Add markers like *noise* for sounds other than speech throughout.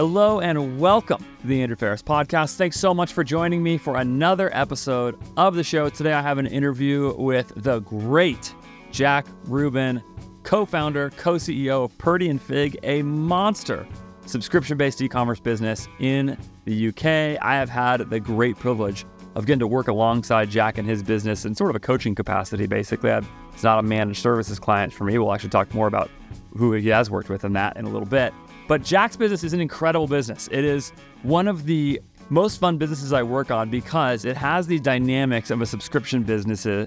Hello and welcome to the Andrew Faris podcast. Thanks so much for joining me for another episode of the show. Today I have an interview with the great Jack Rubin, co founder, co CEO of Purdy and Figg, a monster subscription based e commerce business in the UK. I have had the great privilege of getting to work alongside Jack and his business in sort of a coaching capacity, basically. It's not a managed services client for me. We'll actually talk more about who he has worked with in that in a little bit. But Jack's business is an incredible business. It is one of the most fun businesses I work on because it has the dynamics of a subscription business, uh,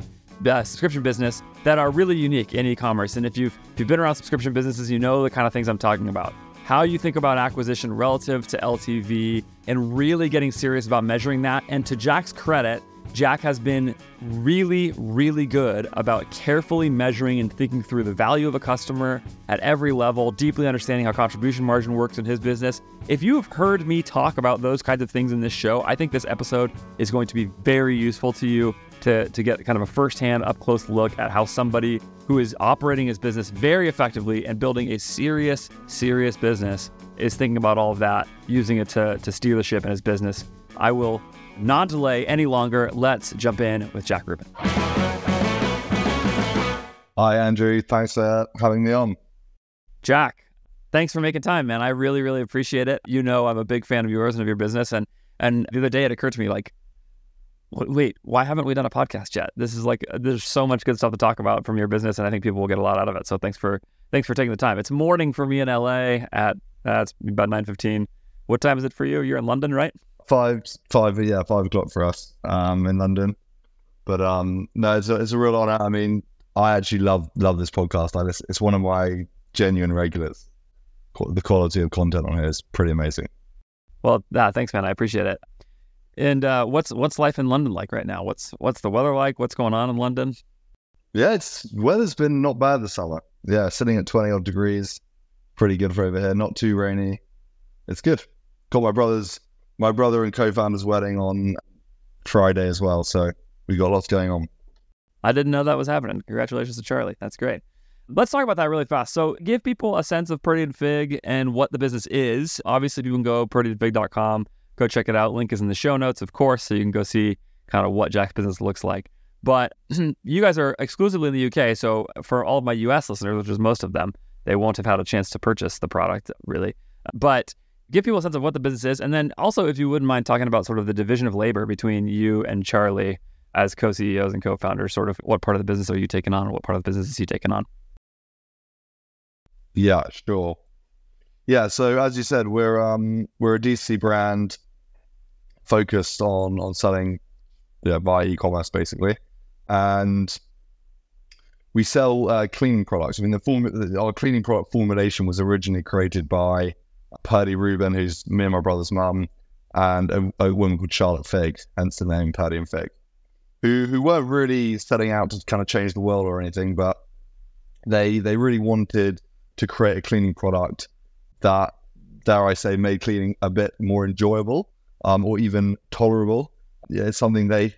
subscription business that are really unique in e-commerce. And if you've if you've been around subscription businesses, you know the kind of things I'm talking about how you think about acquisition relative to LTV, and really getting serious about measuring that. And to Jack's credit, Jack has been really, really good about carefully measuring and thinking through the value of a customer at every level, deeply understanding how contribution margin works in his business. If you have heard me talk about those kinds of things in this show, I think this episode is going to be very useful to you to, to get kind of a firsthand, up close look at how somebody who is operating his business very effectively and building a serious, serious business is thinking about all of that, using it to, to steer the ship in his business. I will not delay any longer. Let's jump in with Jack Rubin. Hi, Andrew. Thanks for having me on. Jack, thanks for making time, man. I really, really appreciate it. You know, I'm a big fan of yours and of your business. And and the other day, it occurred to me like, wait, why haven't we done a podcast yet? This is like there's so much good stuff to talk about from your business, and I think people will get a lot out of it. So thanks for thanks for taking the time. It's morning for me in LA at uh, it's about nine fifteen. What time is it for you? You're in London, right? Five, five, yeah, five o'clock for us um, in London. But um, no, it's a, it's a real honor. I mean, I actually love love this podcast. I, it's, it's one of my genuine regulars. The quality of content on here is pretty amazing. Well, yeah, thanks, man. I appreciate it. And uh, what's what's life in London like right now? What's what's the weather like? What's going on in London? Yeah, it's weather's been not bad this summer. Yeah, sitting at twenty odd degrees, pretty good for over here. Not too rainy. It's good. Got my brother's my brother and co-founder's wedding on Friday as well, so we got lots going on. I didn't know that was happening. Congratulations to Charlie. That's great. Let's talk about that really fast. So, give people a sense of Purdy and Figg and what the business is. Obviously, you can go purdyandfigg.com Go check it out. Link is in the show notes, of course, so you can go see kind of what Jack's business looks like. But *clears throat* you guys are exclusively in the UK, so for all of my US listeners, which is most of them, they won't have had a chance to purchase the product really. But give people a sense of what the business is, and then also, if you wouldn't mind talking about sort of the division of labor between you and Charlie as co-CEOs and co-founders, sort of what part of the business are you taking on, and what part of the business is he taking on? Yeah, sure. Yeah, so as you said, we're um we're a DC brand focused on on selling yeah via e-commerce basically, and we sell uh, cleaning products. I mean, the form our cleaning product formulation was originally created by Purdy Rubin, who's me and my brother's mum, and a, a, woman called Charlotte Figg, hence the name Purdy and Figg, who who weren't really setting out to kind of change the world or anything, but they they really wanted to create a cleaning product that, dare I say, made cleaning a bit more enjoyable um, or even tolerable. Yeah, it's something they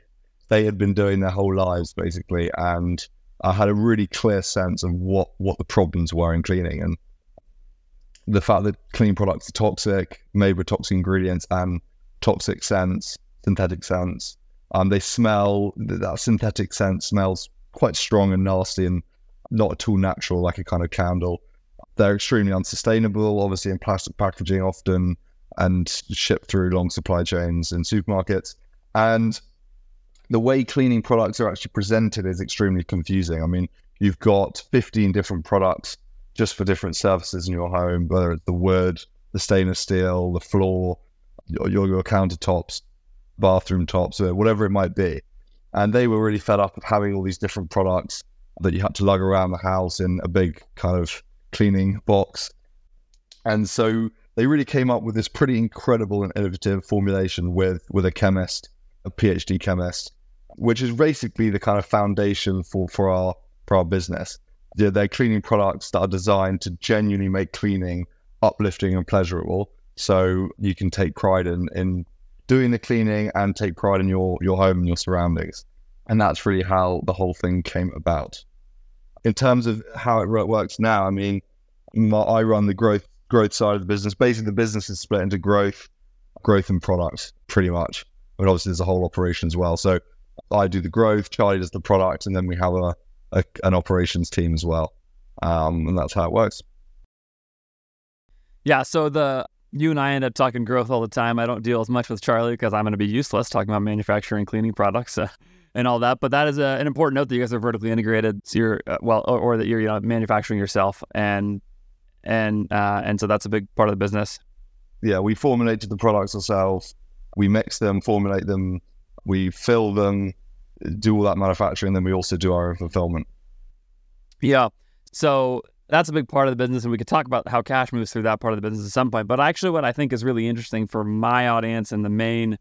they had been doing their whole lives basically, and I had a really clear sense of what what the problems were in cleaning and the fact that cleaning products are toxic, made with toxic ingredients and toxic scents, synthetic scents. Um, they smell that synthetic scent smells quite strong and nasty and not at all natural, like a kind of candle. They're extremely unsustainable, obviously in plastic packaging often and shipped through long supply chains in supermarkets. And the way cleaning products are actually presented is extremely confusing. I mean, you've got 15 different products just for different surfaces in your home, whether it's the wood, the stainless steel, the floor, your, your, your countertops, bathroom tops, uh, whatever it might be. And they were really fed up of having all these different products that you had to lug around the house in a big kind of cleaning box. And so they really came up with this pretty incredible and innovative formulation with with a chemist, a PhD chemist, which is basically the kind of foundation for for our for our business. Yeah, they're cleaning products that are designed to genuinely make cleaning uplifting and pleasurable. So you can take pride in in doing the cleaning and take pride in your your home and your surroundings. And that's really how the whole thing came about. In terms of how it works now, I mean, I run the growth growth side of the business. Basically, the business is split into growth, growth and products, pretty much. But obviously, there's a whole operation as well. So I do the growth, Charlie does the product, and then we have a, a an operations team as well. Um, and that's how it works. Yeah. So the you and I end up talking growth all the time. I don't deal as much with Charlie because I'm going to be useless talking about manufacturing cleaning products uh, and all that. But that is a, an important note that you guys are vertically integrated. So you're uh, well, or, or, that you're you know manufacturing yourself, and and uh, and so that's a big part of the business. Yeah, we formulated the products ourselves. We mix them, formulate them, we fill them, do all that manufacturing, and then we also do our fulfillment. Yeah. So that's a big part of the business, and we could talk about how cash moves through that part of the business at some point. But actually, what I think is really interesting for my audience and the main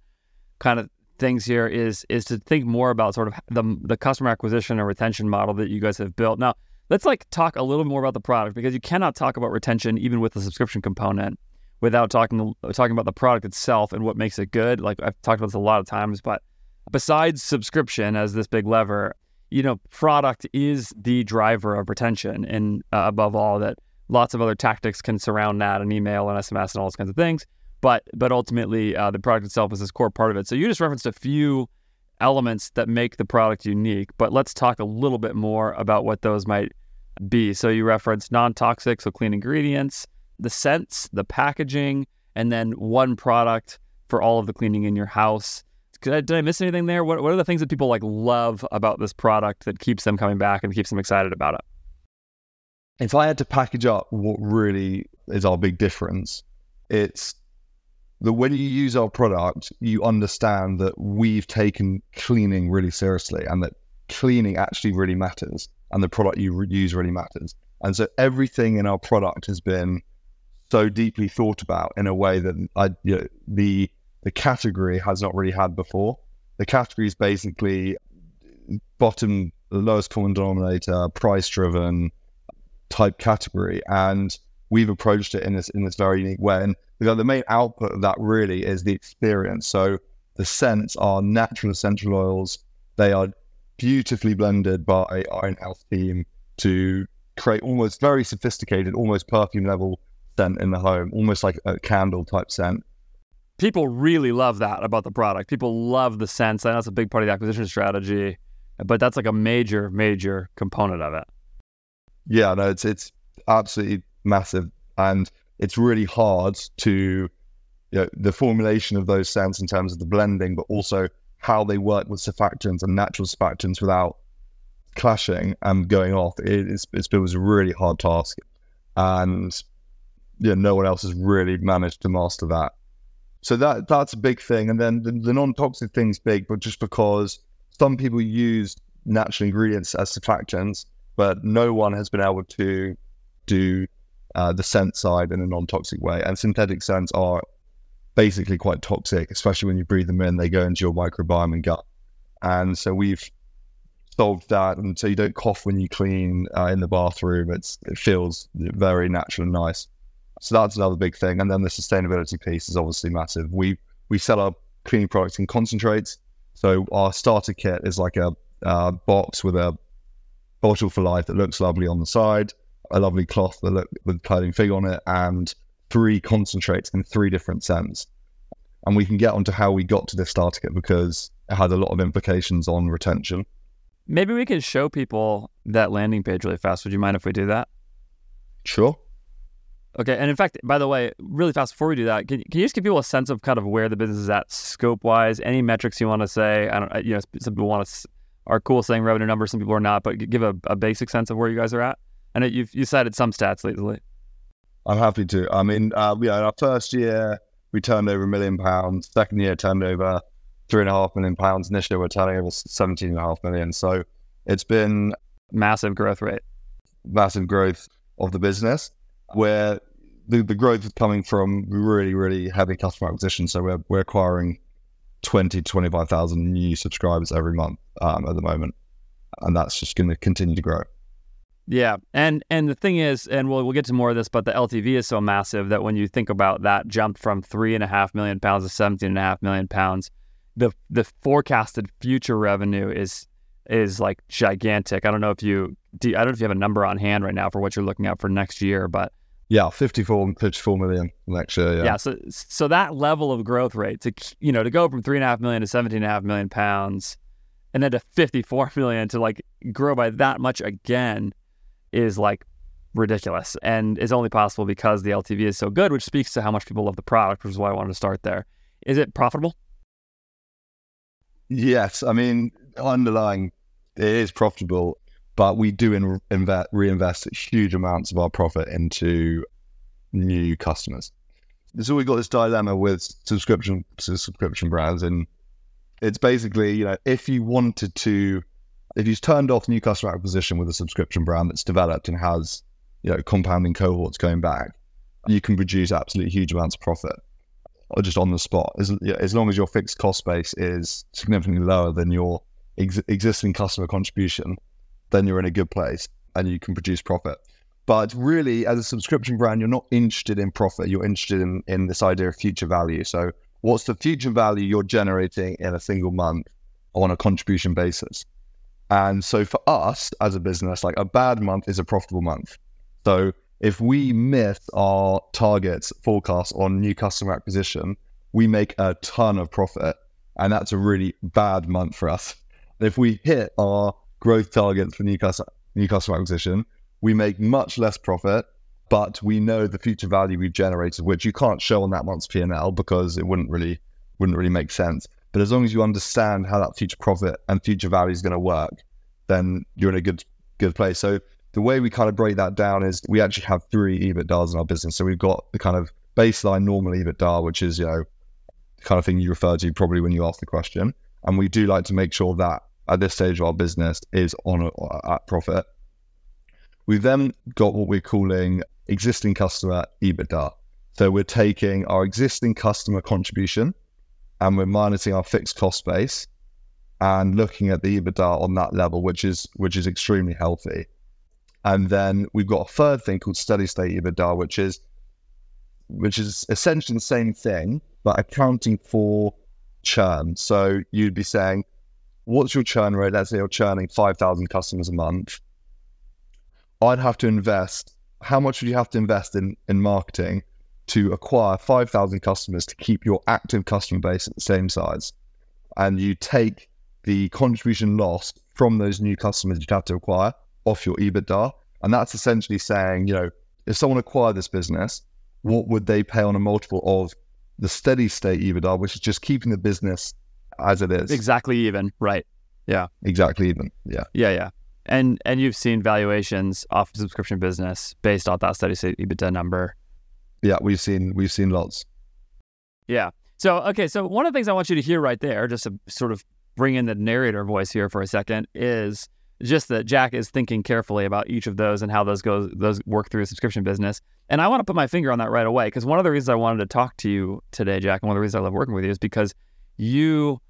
kind of things here is is to think more about sort of the the customer acquisition or retention model that you guys have built. Now, let's like talk a little more about the product because you cannot talk about retention even with the subscription component without talking talking about the product itself and what makes it good. Like I've talked about this a lot of times, but besides subscription as this big lever, you know, product is the driver of retention, and uh, above all, that lots of other tactics can surround that, and email and SMS and all those kinds of things. But but ultimately, uh, the product itself is this core part of it. So you just referenced a few elements that make the product unique, but let's talk a little bit more about what those might be. So you referenced non-toxic, so clean ingredients, the scents, the packaging, and then one product for all of the cleaning in your house Did I miss anything there? What, what are the things that people like love about this product that keeps them coming back and keeps them excited about it? If I had to package up what really is our big difference, it's that when you use our product, you understand that we've taken cleaning really seriously and that cleaning actually really matters and the product you use really matters. And so everything in our product has been so deeply thought about in a way that I, you know, the the category has not really had before. The category is basically bottom, lowest common denominator, price driven type category. And we've approached it in this in this very unique way. And the main output of that really is the experience. So the scents are natural essential oils. They are beautifully blended by our in-house team to create almost very sophisticated, almost perfume level scent in the home, almost like a candle type scent people really love that about the product. People love the sense. Know it's a big part of the acquisition strategy, but that's like a major, major component of it. Yeah, no, it's it's absolutely massive, and it's really hard to, you know, the formulation of those scents in terms of the blending, but also how they work with surfactants and natural surfactants without clashing and going off. It, it's it was a really hard task, and yeah, no one else has really managed to master that. So that that's a big thing. And then the, the non-toxic thing's big, but just because some people use natural ingredients as surfactants, but no one has been able to do uh, the scent side in a non-toxic way. And synthetic scents are basically quite toxic, especially when you breathe them in. They go into your microbiome and gut. And so we've solved that, and so you don't cough when you clean uh, in the bathroom. It's it feels very natural and nice. So that's another big thing. And then the sustainability piece is obviously massive. We we sell our cleaning products in concentrates. So our starter kit is like a, box with a bottle for life that looks lovely on the side, a lovely cloth that look with clothing fig on it, and three concentrates in three different scents. And we can get onto how we got to this starter kit because it had a lot of implications on retention. Maybe we can show people that landing page really fast. Would you mind if we do that? Sure. Okay, and in fact, by the way, really fast before we do that, can, can you just give people a sense of kind of where the business is at scope wise? Any metrics you want to say? I don't, you know, some people want to are cool saying revenue numbers, some people are not, but give a, a basic sense of where you guys are at. And you've you cited some stats lately. I'm happy to. I mean, uh, yeah, in our first year we turned over a million pounds. Second year turned over three and a half million pounds. And this year we're turning over seventeen and a half million. So it's been massive growth rate, massive growth of the business where the, the growth is coming from really, really heavy customer acquisition. So we're, we're acquiring 20 25,000 new subscribers every month um, at the moment. And that's just going to continue to grow. Yeah, and and the thing is, and we'll we'll get to more of this, but the LTV is so massive that when you think about that jump from three and a half million pounds to seventeen and a half million pounds, the the forecasted future revenue is is like gigantic. I don't know if you do, I don't know if you have a number on hand right now for what you're looking at for next year, but Yeah, 54, 54 million next year. Yeah. Yeah. So so that level of growth rate to you know to go from three and a half million to seventeen and a half million pounds, and then to fifty four *laughs* million to like grow by that much again, is like ridiculous and is only possible because the LTV is so good, which speaks to how much people love the product, which is why I wanted to start there. Is it profitable? Yes, I mean underlying it is profitable, but we do in, invest, reinvest huge amounts of our profit into new customers. So we've got this dilemma with subscription subscription brands, and it's basically you know if you wanted to, if you've turned off new customer acquisition with a subscription brand that's developed and has you know compounding cohorts going back, you can produce absolutely huge amounts of profit or just on the spot. As, as long as your fixed cost base is significantly lower than your ex- existing customer contribution, then you're in a good place and you can produce profit. But really, as a subscription brand, you're not interested in profit. You're interested in, in this idea of future value. So, what's the future value you're generating in a single month on a contribution basis? And so, for us as a business, like a bad month is a profitable month. So, if we miss our targets forecast on new customer acquisition, we make a ton of profit. And that's a really bad month for us. If we hit our growth targets for new customer, new customer acquisition, we make much less profit, but we know the future value we've generated, which you can't show on that month's P&L because it wouldn't really wouldn't really make sense. But as long as you understand how that future profit and future value is going to work, then you're in a good good place. So the way we kind of break that down is we actually have three EBITDAs in our business. So we've got the kind of baseline normal EBITDA, which is, you know, the kind of thing you refer to probably when you ask the question. And we do like to make sure that at this stage of our business is on a, at profit. We've then got what we're calling existing customer EBITDA. So we're taking our existing customer contribution and we're minusing our fixed cost base and looking at the EBITDA on that level, which is which is extremely healthy. And then we've got a third thing called steady state EBITDA, which is which is essentially the same thing, but accounting for churn. So you'd be saying, what's your churn rate? Let's say you're churning 5,000 customers a month. I'd have to invest, how much would you have to invest in, in marketing to acquire 5,000 customers to keep your active customer base at the same size? And you take the contribution lost from those new customers you'd have to acquire off your EBITDA. And that's essentially saying, you know, if someone acquired this business, what would they pay on a multiple of the steady state EBITDA, which is just keeping the business as it is. Exactly even. Right. Yeah. Exactly even. Yeah. Yeah. Yeah. And and you've seen valuations off the subscription business based off that steady state EBITDA number. Yeah, we've seen we've seen lots. Yeah. So okay, so one of the things I want you to hear right there, just to sort of bring in the narrator voice here for a second, is just that Jack is thinking carefully about each of those and how those go those work through a subscription business. And I want to put my finger on that right away because one of the reasons I wanted to talk to you today, Jack, and one of the reasons I love working with you is because you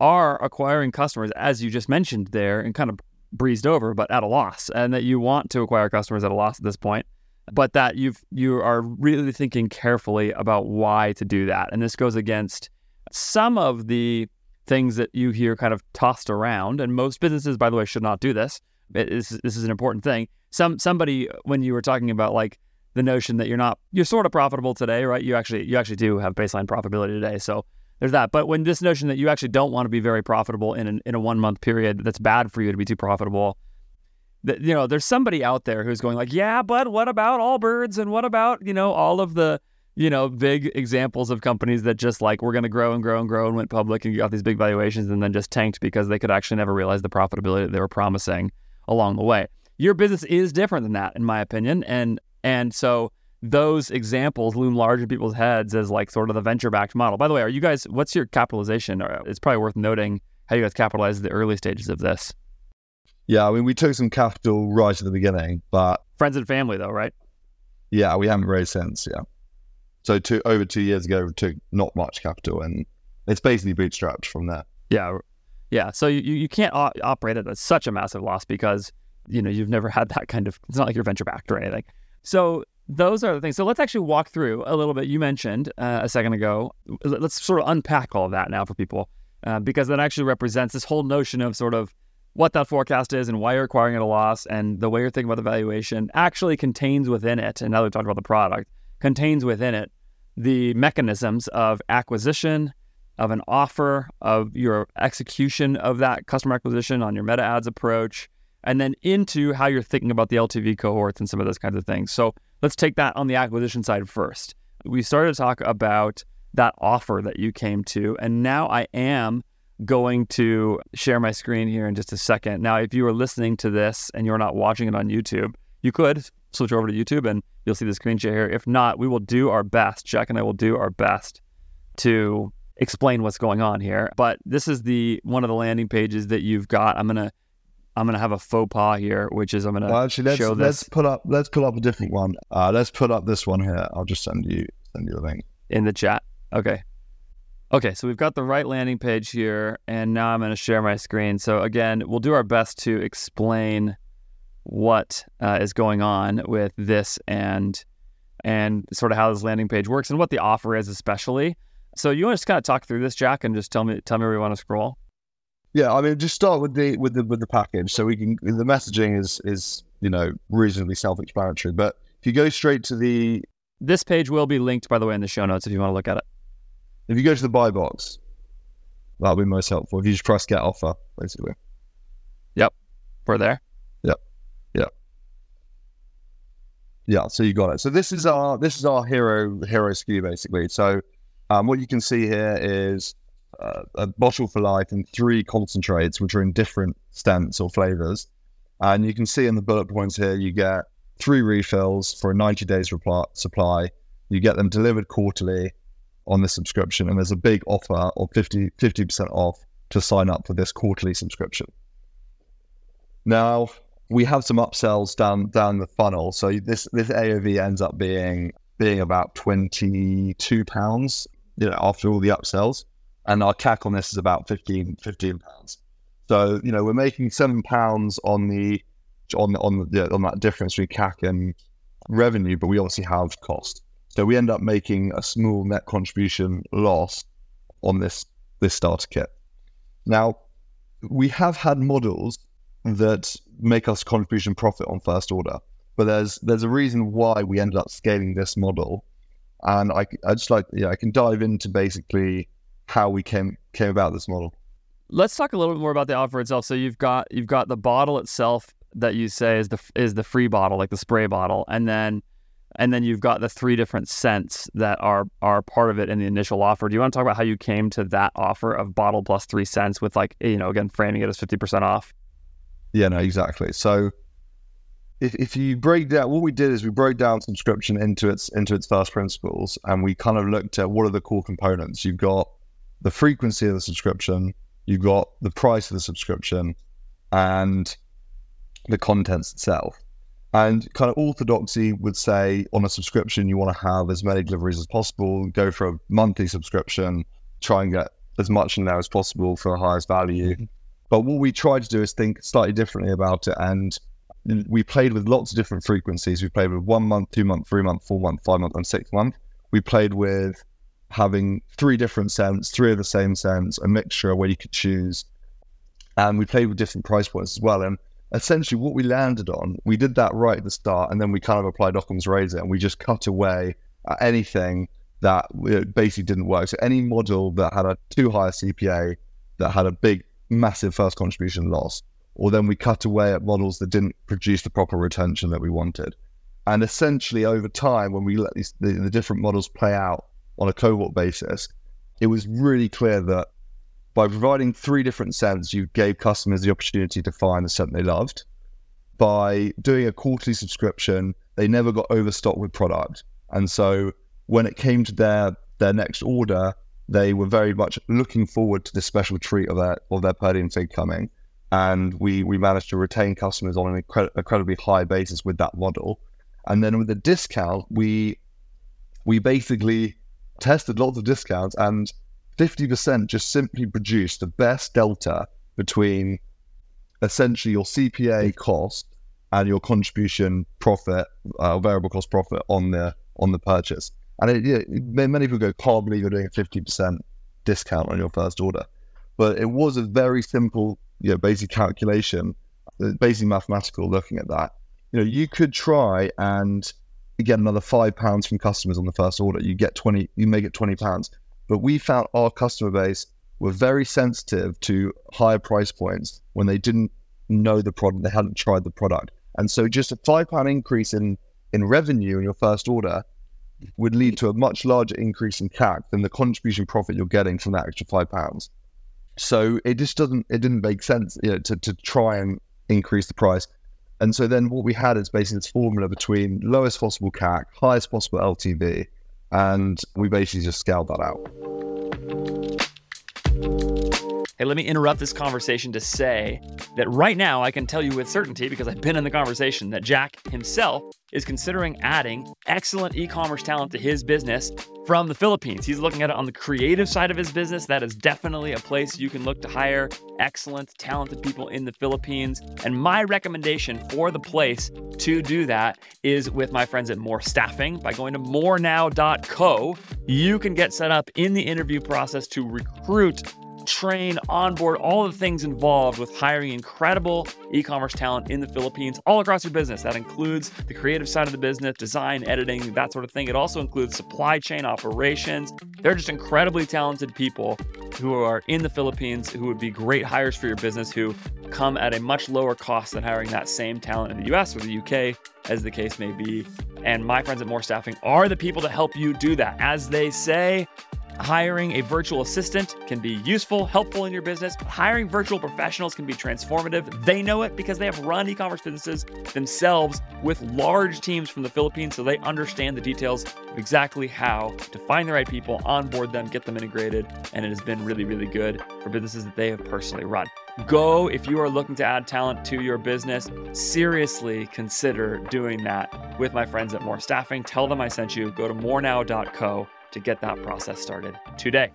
are acquiring customers, as you just mentioned there, and kind of breezed over, but at a loss, and that you want to acquire customers at a loss at this point, but that you've you are really thinking carefully about why to do that. And this goes against some of the things that you hear kind of tossed around. And most businesses, by the way, should not do this. It is, this is an important thing. Some somebody when you were talking about like the notion that you're not you're sort of profitable today, right? You actually you actually do have baseline profitability today. So there's that. But when this notion that you actually don't want to be very profitable in an, in a one month period, that's bad for you to be too profitable. That you know, there's somebody out there who's going like, yeah, but what about Allbirds and what about you know all of the you know, big examples of companies that just like we're going to grow and grow and grow and went public and got these big valuations and then just tanked because they could actually never realize the profitability that they were promising along the way. Your business is different than that, in my opinion, and and so those examples loom large in people's heads as like sort of the venture-backed model. By the way, are you guys? What's your capitalization? Uh, it's probably worth noting how you guys capitalized the early stages of this. Yeah, I mean, we took some capital right at the beginning, but friends and family, though, right? Yeah, we haven't raised since. Yeah. So two, over two years ago, we took not much capital, and it's basically bootstrapped from there. Yeah, yeah. So you you can't o- operate at such a massive loss because you know you've never had that kind of. It's not like you're venture backed or anything. So those are the things. So let's actually walk through a little bit. You mentioned uh, a second ago. Let's sort of unpack all of that now for people uh, because that actually represents this whole notion of sort of what that forecast is and why you're acquiring at a loss and the way you're thinking about the valuation actually contains within it, and now that we talked about the product, contains within it the mechanisms of acquisition, of an offer, of your execution of that customer acquisition on your meta ads approach, and then into how you're thinking about the LTV cohorts and some of those kinds of things. So let's take that on the acquisition side first. We started to talk about that offer that you came to, and now I am going to share my screen here in just a second. Now, if you are listening to this and you're not watching it on YouTube, you could switch over to YouTube and you'll see the screen share here. If not, we will do our best. Jack and I will do our best to explain what's going on here. But this is the one of the landing pages that you've got. I'm gonna I'm gonna have a faux pas here, which is I'm gonna well, actually let's, show this. Let's put up let's put up a different one. Uh, let's put up this one here. I'll just send you send you the link in the chat. Okay. Okay, so we've got the right landing page here, and now I'm going to share my screen. So again, we'll do our best to explain what uh, is going on with this and and sort of how this landing page works and what the offer is, especially. So you want to just kind of talk through this, Jack, and just tell me tell me where you want to scroll. Yeah, I mean, just start with the with the with the package, so we can the messaging is is you know reasonably self-explanatory. But if you go straight to the this page will be linked, by the way, in the show notes if you want to look at it. If you go to the buy box, that'll be most helpful. If you just press get offer, basically. Yep. We're there. Yep. Yep. Yeah, so you got it. So this is our this is our hero hero SKU basically. So um, what you can see here is uh, a bottle for life and three concentrates which are in different scents or flavors. And you can see in the bullet points here you get three refills for a 90 days supply. You get them delivered quarterly on the subscription, and there's a big offer of 50 percent off to sign up for this quarterly subscription. Now we have some upsells down down the funnel, so this this AOV ends up being being about twenty two pounds, you know, after all the upsells, and our CAC on this is about 15 pounds. So you know we're making seven pounds on the on on the on that difference between CAC and revenue, but we obviously have cost. So we end up making a small net contribution loss on this this starter kit. Now, we have had models that make us contribution profit on first order, but there's there's a reason why we ended up scaling this model, and I I just like yeah I can dive into basically how we came came about this model. Let's talk a little bit more about the offer itself. So you've got you've got the bottle itself that you say is the is the free bottle, like the spray bottle, and then and then you've got the three different scents that are are part of it in the initial offer. Do you want to talk about how you came to that offer of bottle plus three scents with like you know again framing it as fifty percent off? Yeah, no, exactly. So if, if you break down what we did is we broke down subscription into its into its first principles and we kind of looked at what are the core components. You've got the frequency of the subscription, you've got the price of the subscription, and the contents itself. And kind of orthodoxy would say on a subscription, you want to have as many deliveries as possible, go for a monthly subscription, try and get as much in there as possible for the highest value. Mm-hmm. But what we tried to do is think slightly differently about it. And we played with lots of different frequencies. We played with one month, two month, three month, four month, five month, and six month. We played with having three different scents, three of the same scents, a mixture where you could choose. And we played with different price points as well. And essentially what we landed on, we did that right at the start, and then we kind of applied Occam's razor, and we just cut away at anything that uh, basically didn't work. So any model that had a too high a CPA, that had a big, massive first contribution loss, or then we cut away at models that didn't produce the proper retention that we wanted. And essentially, over time, when we let these the, the different models play out on a cohort basis, it was really clear that by providing three different scents, you gave customers the opportunity to find the scent they loved. By doing a quarterly subscription, they never got overstocked with product. And so when it came to their their next order, they were very much looking forward to the special treat of their of their per fig coming. And we we managed to retain customers on an incred- incredibly high basis with that model. And then with the discount, we we basically tested lots of discounts and 50% just simply produced the best delta between essentially your CPA cost and your contribution profit, uh, variable cost profit on the on the purchase. And it, yeah, many people go, can't believe you're doing a 50% discount on your first order. but it was a very simple, you know, basic calculation, uh, basic mathematical looking at that. You know, you could try and get another five pounds from customers on the first order. You get 20, you make it 20 pounds. But we found our customer base were very sensitive to higher price points when they didn't know the product, they hadn't tried the product. And so just a five pound increase in, in revenue in your first order would lead to a much larger increase in CAC than the contribution profit you're getting from that extra five pounds. So it just doesn't, it didn't make sense you know, to, to try and increase the price. And so then what we had is basically this formula between lowest possible CAC, highest possible LTV, and we basically just scaled that out. Hey, let me interrupt this conversation to say that right now I can tell you with certainty, because I've been in the conversation, that Jack himself is considering adding excellent e commerce talent to his business from the Philippines. He's looking at it on the creative side of his business. That is definitely a place you can look to hire excellent, talented people in the Philippines. And my recommendation for the place to do that is with my friends at More Staffing. By going to morenow.co, you can get set up in the interview process to recruit train, onboard, all the things involved with hiring incredible e commerce talent in the Philippines all across your business. That includes the creative side of the business, design, editing, that sort of thing. It also includes supply chain operations. They're just incredibly talented people who are in the Philippines who would be great hires for your business who come at a much lower cost than hiring that same talent in the US or the UK, as the case may be. And my friends at More Staffing are the people to help you do that. As they say, Hiring a virtual assistant can be useful, helpful in your business, hiring virtual professionals can be transformative. They know it because they have run e commerce businesses themselves with large teams from the Philippines, so they understand the details of exactly how to find the right people, onboard them, get them integrated, and it has been really, really good for businesses that they have personally run. Go if you are looking to add talent to your business. Seriously consider doing that with my friends at More Staffing. Tell them I sent you. Go to morenow.co to get that process started today.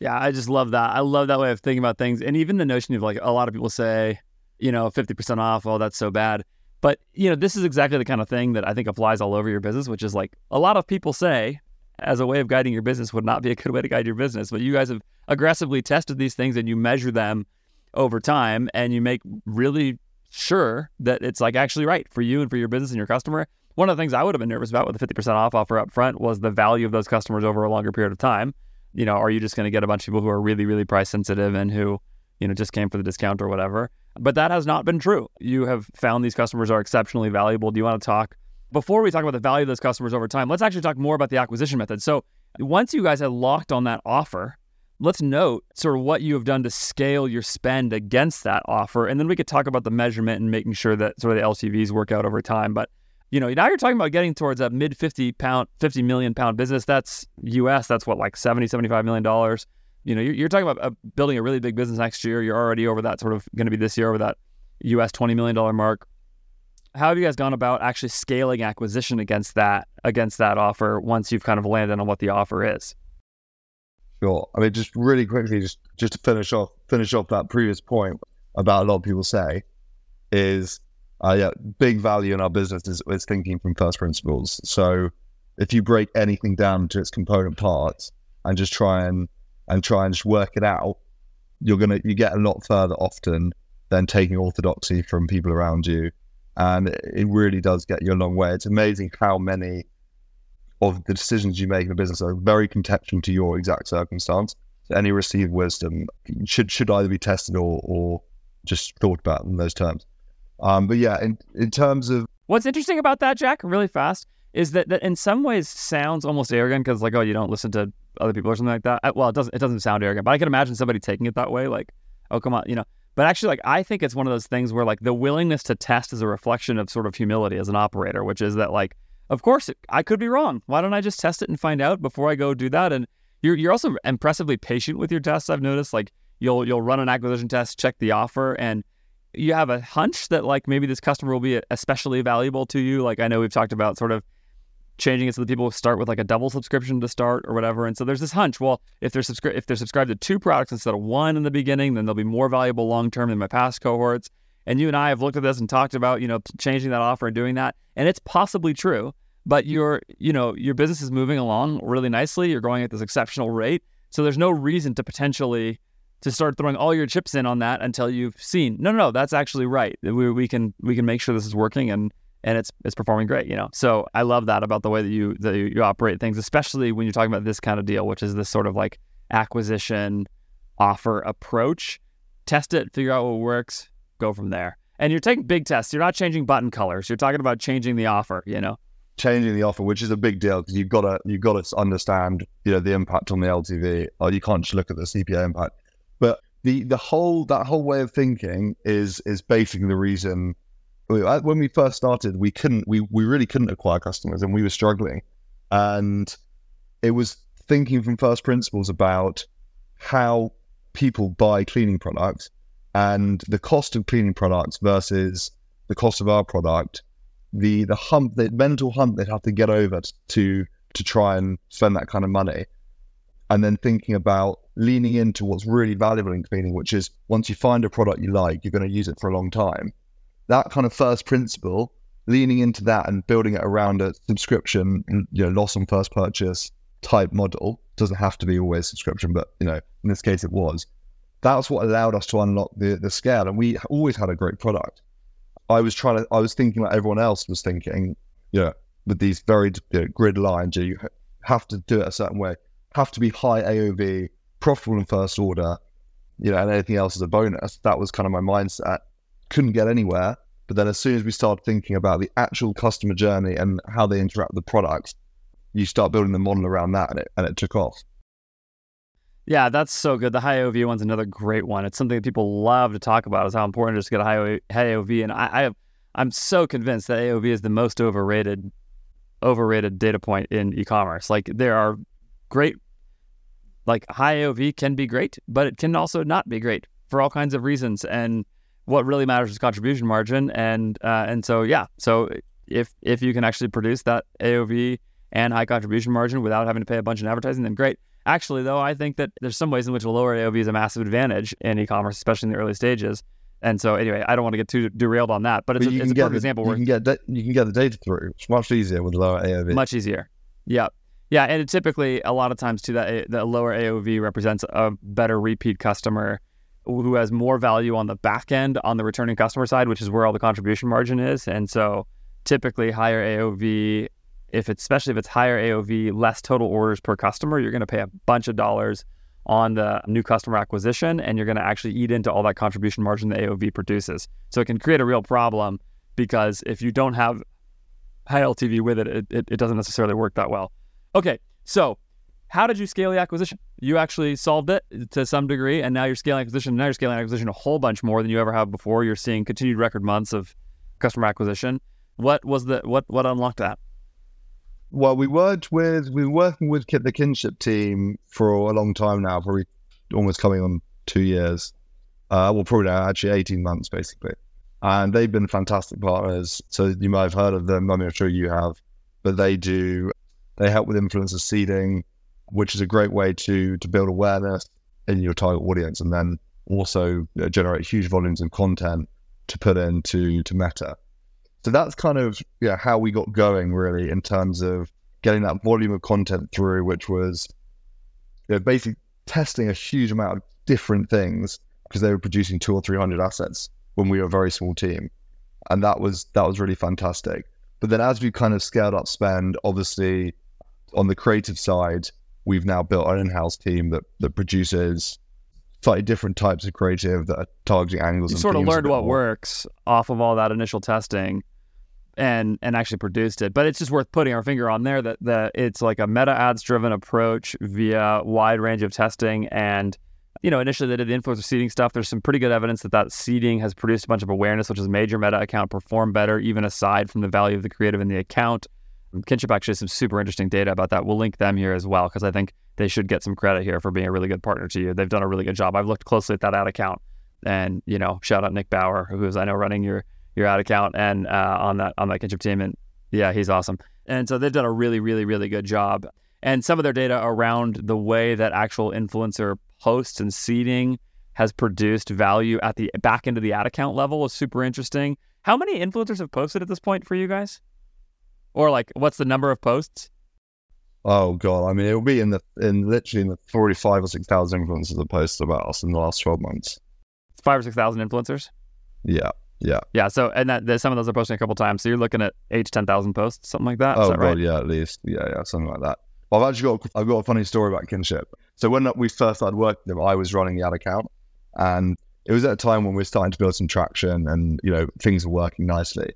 Yeah, I just love that. I love that way of thinking about things. And even the notion of like a lot of people say, you know, 50% off, oh, that's so bad. But, you know, this is exactly the kind of thing that I think applies all over your business, which is like a lot of people say as a way of guiding your business would not be a good way to guide your business. But you guys have aggressively tested these things and you measure them over time and you make really sure that it's like actually right for you and for your business and your customer one of the things I would have been nervous about with the 50% off offer up front was the value of those customers over a longer period of time. You know, are you just going to get a bunch of people who are really, really price sensitive and who, you know, just came for the discount or whatever? But that has not been true. You have found these customers are exceptionally valuable. Do you want to talk? Before we talk about the value of those customers over time, let's actually talk more about the acquisition method. So once you guys had locked on that offer, let's note sort of what you have done to scale your spend against that offer. And then we could talk about the measurement and making sure that sort of the LTVs work out over time. But you know, now you're talking about getting towards a mid 50 pound, 50 million pound business. That's US. That's what, like 70, 75 million dollars. You know, you're, you're talking about uh, building a really big business next year. You're already over that sort of going to be this year over that US $20 million mark. How have you guys gone about actually scaling acquisition against that, against that offer once you've kind of landed on what the offer is? Sure. I mean, just really quickly, just, just to finish off, finish off that previous point about a lot of people say is uh, yeah, big value in our business is, is thinking from first principles. So if you break anything down to its component parts and just try and and try and just work it out, you're gonna you get a lot further often than taking orthodoxy from people around you, and it really does get you a long way. It's amazing how many of the decisions you make in a business are very contextual to your exact circumstance. So any received wisdom should should either be tested or or just thought about in those terms. Um, but yeah, in, in terms of what's interesting about that, Jack, really fast, is that that in some ways sounds almost arrogant because like, oh, you don't listen to other people or something like that. Well, it doesn't. It doesn't sound arrogant, but I can imagine somebody taking it that way, like, oh, come on, you know. But actually, like, I think it's one of those things where like the willingness to test is a reflection of sort of humility as an operator, which is that like, of course, I could be wrong. Why don't I just test it and find out before I go do that? And you're you're also impressively patient with your tests. I've noticed like you'll you'll run an acquisition test, check the offer, and you have a hunch that like maybe this customer will be especially valuable to you. Like I know we've talked about sort of changing it so that people start with like a double subscription to start or whatever. And so there's this hunch. Well, if they're subscri- if they're subscribed to two products instead of one in the beginning, then they'll be more valuable long term than my past cohorts. And you and I have looked at this and talked about you know changing that offer and doing that, and it's possibly true. But your you know your business is moving along really nicely. You're growing at this exceptional rate, so there's no reason to potentially to start throwing all your chips in on that until you've seen no no no that's actually right. We, we can we can make sure this is working and and it's it's performing great you know? So i love that about the way that you that you, you operate things especially when you're talking about this kind of deal which is this sort of like acquisition offer approach. Test it figure out what works go from there. And you're taking big tests. You're not changing button colors. You're talking about changing the offer you know? Changing the offer, which is a big deal because you've got to you've got to understand you know the impact on the LTV. Or you can't just look at the CPA impact. The the whole that whole way of thinking is is basically the reason when we first started we couldn't we we really couldn't acquire customers and we were struggling, and it was thinking from first principles about how people buy cleaning products and the cost of cleaning products versus the cost of our product the the hump, the mental hump they'd have to get over to to try and spend that kind of money, and then thinking about leaning into what's really valuable in cleaning, which is once you find a product you like, you're going to use it for a long time. That kind of first principle, leaning into that and building it around a subscription, mm, you know, loss on first purchase type model doesn't have to be always subscription, but you know, in this case it was. That's what allowed us to unlock the the scale, and we always had a great product. I was trying to, I was thinking like everyone else was thinking, yeah, with these very you know, grid lines, you have to do it a certain way, have to be high AOV, profitable in first order, you know, and anything else is a bonus. That was kind of my mindset. Couldn't get anywhere. But then as soon as we started thinking about the actual customer journey and how they interact with the products, you start building the model around that and it, and it took off. Yeah, that's so good. The high AOV one's another great one. It's something that people love to talk about is how important it is to get a high, high AOV. And I, I have, I'm so convinced that AOV is the most overrated overrated data point in e-commerce. Like there are great like high AOV can be great, but it can also not be great for all kinds of reasons. And what really matters is contribution margin. And uh, and so yeah, so if if you can actually produce that AOV and high contribution margin without having to pay a bunch in advertising, then great. Actually, though, I think that there's some ways in which a lower AOV is a massive advantage in e-commerce, especially in the early stages. And so, anyway, I don't want to get too derailed on that, but it's, but a, it's a perfect the, example. You where can get da- you can get the data through. It's much easier with lower AOV. Much easier. Yeah, yeah, and typically a lot of times too that the lower AOV represents a better repeat customer who has more value on the back end on the returning customer side, which is where all the contribution margin is. And so, typically higher AOV if it's especially if it's higher AOV, less total orders per customer, you're going to pay a bunch of dollars on the new customer acquisition and you're going to actually eat into all that contribution margin the AOV produces. So it can create a real problem because if you don't have high LTV with it, it, it, it doesn't necessarily work that well. Okay, so how did you scale the acquisition? You actually solved it to some degree, and now you're scaling acquisition. Now you're scaling acquisition a whole bunch more than you ever have before. You're seeing continued record months of customer acquisition. What was the what what unlocked that? Well, we worked with we were working with the kinship team for a long time now, probably almost coming on two years. Uh, well, probably now, actually eighteen months basically, and they've been fantastic partners. So you might have heard of them. I I'm sure you have, but they do. They help with influencer seeding, which is a great way to to build awareness in your target audience, and then also uh, generate huge volumes of content to put into to Meta. So that's kind of yeah how we got going really in terms of getting that volume of content through, which was you know, basically testing a huge amount of different things because they were producing two or three hundred assets when we were a very small team, and that was that was really fantastic. But then as we kind of scaled up spend, obviously on the creative side, we've now built an in-house team that that produces slightly different types of creative that are targeting angles. You sort of learned what more. works off of all that initial testing, and and actually produced it. But it's just worth putting our finger on there that that it's like a meta ads driven approach via wide range of testing and. You know, initially they did the influencer seeding stuff. There's some pretty good evidence that that seeding has produced a bunch of awareness, which has made your meta account perform better, even aside from the value of the creative in the account. Kinship actually has some super interesting data about that. We'll link them here as well because I think they should get some credit here for being a really good partner to you. They've done a really good job. I've looked closely at that ad account, and you know, shout out Nick Bauer, who's I know running your your ad account and uh, on that on that Kinship team, and yeah, he's awesome. And so they've done a really, really, really good job. And some of their data around the way that actual influencer posts and seeding has produced value at the back of the ad account level is super interesting. How many influencers have posted at this point for you guys? Or like, what's the number of posts? Oh god, I mean it'll be in the in literally in the forty five or six thousand influencers that posted about us in the last twelve months. Five or six thousand influencers. Yeah, yeah, Yeah. So and that there's some of those are posting a couple times. So you're looking at eight to ten thousand posts, something like that. Is oh that god, right? yeah, at least yeah, yeah, something like that. I've actually got I've got a funny story about kinship. So when we first started working them, I was running the ad account, and it was at a time when we were starting to build some traction, and you know things were working nicely.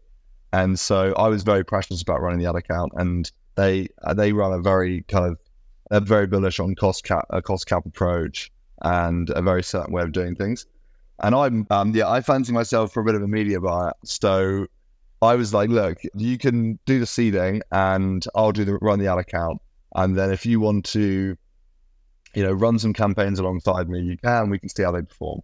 And so I was very precious about running the ad account, and they uh, they run a very kind of they're very bullish on cost cap a cost cap approach and a very certain way of doing things. And I'm um, yeah I fancy myself for a bit of a media buyer, so I was like, look, you can do the seeding, and I'll do the run the ad account, and then if you want to, you know, run some campaigns alongside me, you can. We can see how they perform.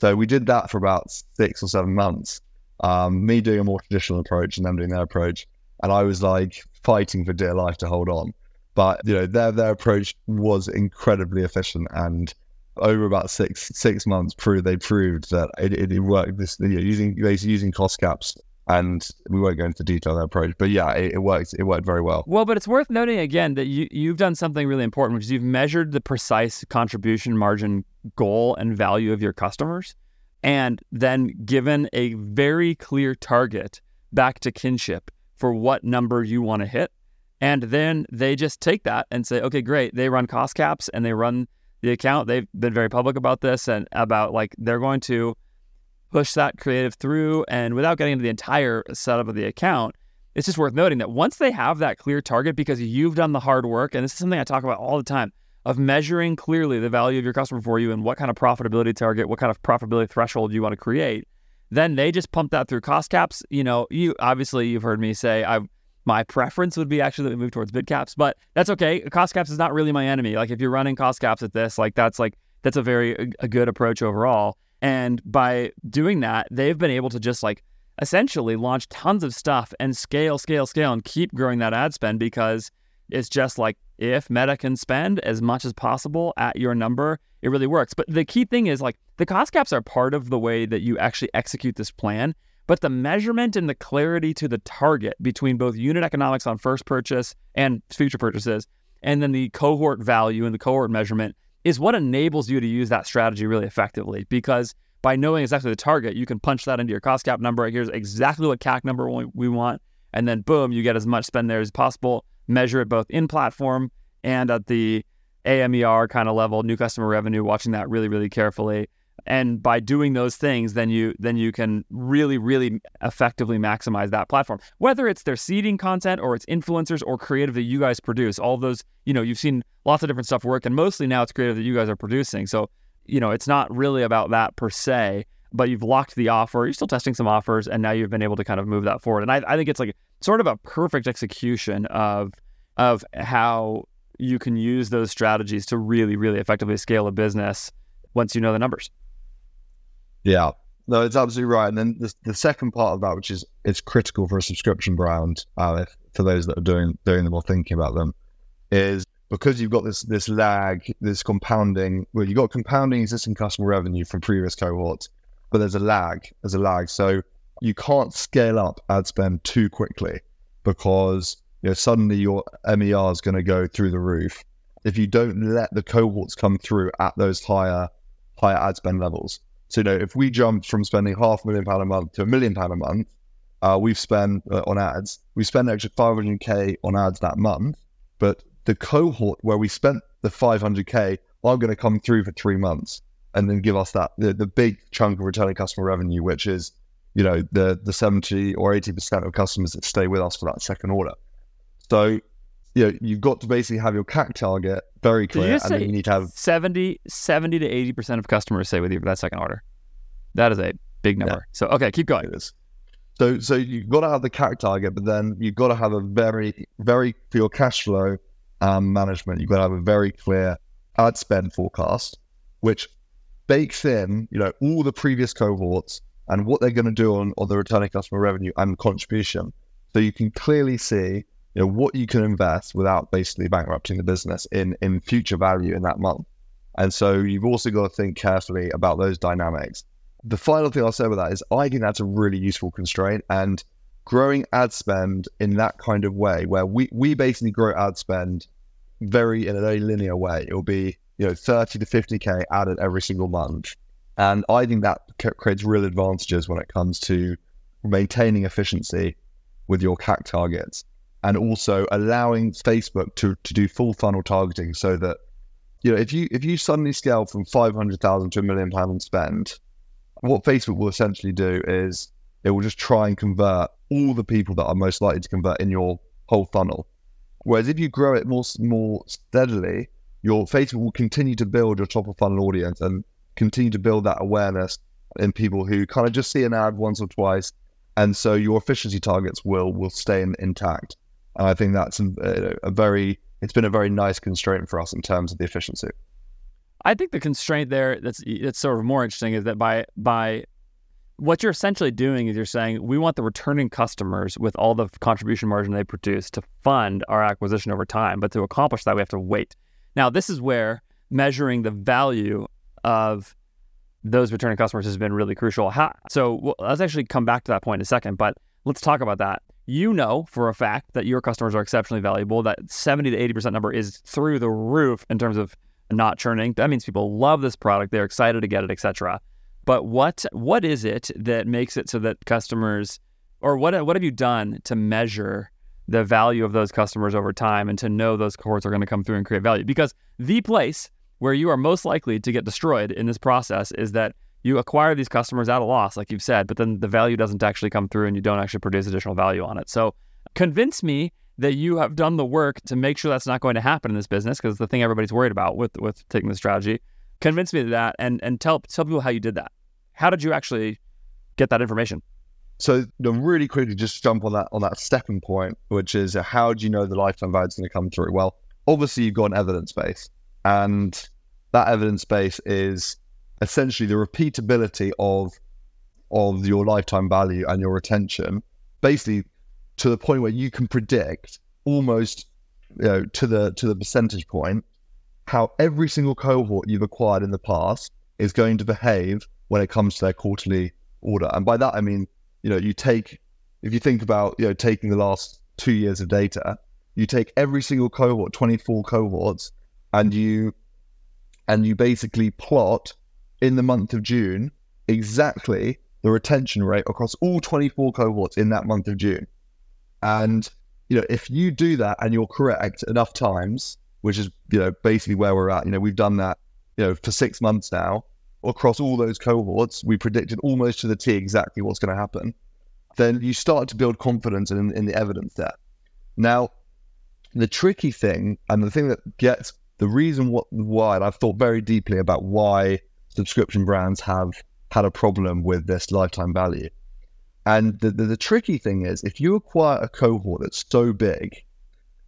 So we did that for about six or seven months. Um, me doing a more traditional approach and them doing their approach, and I was like fighting for dear life to hold on. But you know, their their approach was incredibly efficient, and over about six six months, proved they proved that it, it, worked. This you know, using basically using cost caps, and we won't go into detail of their approach, but yeah, it, it worked. It worked very well. Well, but it's worth noting again that you you've done something really important, which is you've measured the precise contribution margin goal and value of your customers, and then given a very clear target back to Kinship for what number you want to hit. And then they just take that and say, okay, great. They run cost caps and they run the account. They've been very public about this and about like they're going to push that creative through. And without getting into the entire setup of the account, it's just worth noting that once they have that clear target, because you've done the hard work, and this is something I talk about all the time of measuring clearly the value of your customer for you and what kind of profitability target, what kind of profitability threshold you want to create, then they just pump that through cost caps. You know, you obviously you've heard me say I my preference would be actually that we move towards bid caps, but that's okay. Cost caps is not really my enemy. Like if you're running cost caps at this, like that's like that's a very a, a good approach overall. And by doing that, they've been able to just like essentially launch tons of stuff and scale, scale, scale, and keep growing that ad spend because it's just like if Meta can spend as much as possible at your number, it really works. But the key thing is like the cost caps are part of the way that you actually execute this plan. But the measurement and the clarity to the target between both unit economics on first purchase and future purchases, and then the cohort value and the cohort measurement is what enables you to use that strategy really effectively. Because by knowing exactly the target, you can punch that into your cost cap number. Here's exactly what CAC number we want. And then boom, you get as much spend there as possible. Measure it both in platform and at the AMER kind of level, new customer revenue, watching that really, really carefully. And by doing those things, then you then you can really, really effectively maximize that platform. Whether it's their seeding content or it's influencers or creative that you guys produce, all those, you know, you've seen lots of different stuff work, and mostly now it's creative that you guys are producing. So, you know, it's not really about that per se, but you've locked the offer, you're still testing some offers, and now you've been able to kind of move that forward. And I, I think it's like sort of a perfect execution of of how you can use those strategies to really, really effectively scale a business once you know the numbers. Yeah, no, it's absolutely right. And then the, the second part of that, which is it's critical for a subscription brand, uh, if, for those that are doing doing them or thinking about them, is because you've got this this lag, this compounding. Well, you've got compounding existing customer revenue from previous cohorts, but there's a lag. There's a lag, so you can't scale up ad spend too quickly because you know suddenly your MER is going to go through the roof if you don't let the cohorts come through at those higher higher ad spend levels. So, you know, if we jump from spending half a million pound a month to a million pound a month, uh, we've spent uh, on ads, we spend extra 500k on ads that month, but the cohort where we spent the 500k are going to come through for three months and then give us that the, the big chunk of returning customer revenue, which is you know the the 70 or 80 percent of customers that stay with us for that second order. So you know, you've got to basically have your CAC target very clear, and then you need to have 70, 70 to 80% of customers stay with you for that second order. That is a big number. Yeah. So, okay, keep going. So, so you've got to have the CAC target, but then you've got to have a very, very, for your cash flow um, management, you've got to have a very clear ad spend forecast, which bakes in, you know, all the previous cohorts and what they're going to do on, on the returning customer revenue and contribution. So you can clearly see you know what you can invest without basically bankrupting the business in in future value in that month. And so you've also got to think carefully about those dynamics. The final thing I'll say about that is I think that's a really useful constraint and growing ad spend in that kind of way where we we basically grow ad spend very in a very linear way. It'll be you know 30 to 50k added every single month, and I think that creates real advantages when it comes to maintaining efficiency with your CAC targets and also allowing Facebook to, to do full funnel targeting so that you know if you if you suddenly scale from 500,000 to a million pound spend what Facebook will essentially do is it will just try and convert all the people that are most likely to convert in your whole funnel. Whereas if you grow it more more steadily your Facebook will continue to build your top of funnel audience and continue to build that awareness in people who kind of just see an ad once or twice and so your efficiency targets will will stay in, intact and I think that's um, a, a very it's been a very nice constraint for us in terms of the efficiency. I think the constraint there that's that's sort of more interesting is that by by what you're essentially doing is you're saying we want the returning customers with all the contribution margin they produce to fund our acquisition over time. But to accomplish that, we have to wait. Now, this is where measuring the value of those returning customers has been really crucial. How, so well, let's actually come back to that point in a second, but let's talk about that you know for a fact that your customers are exceptionally valuable. That 70 to 80% number is through the roof in terms of not churning. That means people love this product, they're excited to get it, etc. But what what is it that makes it so that customers or what what have you done to measure the value of those customers over time and to know those cohorts are going to come through and create value? Because the place where you are most likely to get destroyed in this process is that you acquire these customers at a loss, like you've said, but then the value doesn't actually come through and you don't actually produce additional value on it. So convince me that you have done the work to make sure that's not going to happen in this business because the thing everybody's worried about with with taking the strategy. Convince me of that and and tell tell people how you did that. How did you actually get that information? So really quickly just jump on that on that second point, which is uh, how do you know the lifetime value is going to come through? Well, obviously you've got an evidence base, and that evidence base is essentially the repeatability of of your lifetime value and your retention, basically to the point where you can predict almost you know to the to the percentage point how every single cohort you've acquired in the past is going to behave when it comes to their quarterly order. And by that I mean, you know, you take if you think about, you know, taking the last two years of data, you take every single cohort, 24 cohorts, and you and you basically plot in the month of June exactly the retention rate across all 24 cohorts in that month of June. And, you know, if you do that and you're correct enough times, which is, you know, basically where we're at, you know, we've done that, you know, for six months now across all those cohorts, we predicted almost to the T exactly what's going to happen. Then you start to build confidence in, in the evidence there. Now, the tricky thing and the thing that gets the reason what, why, and I've thought very deeply about why subscription brands have had a problem with this lifetime value. And the, the, the, tricky thing is, if you acquire a cohort that's so big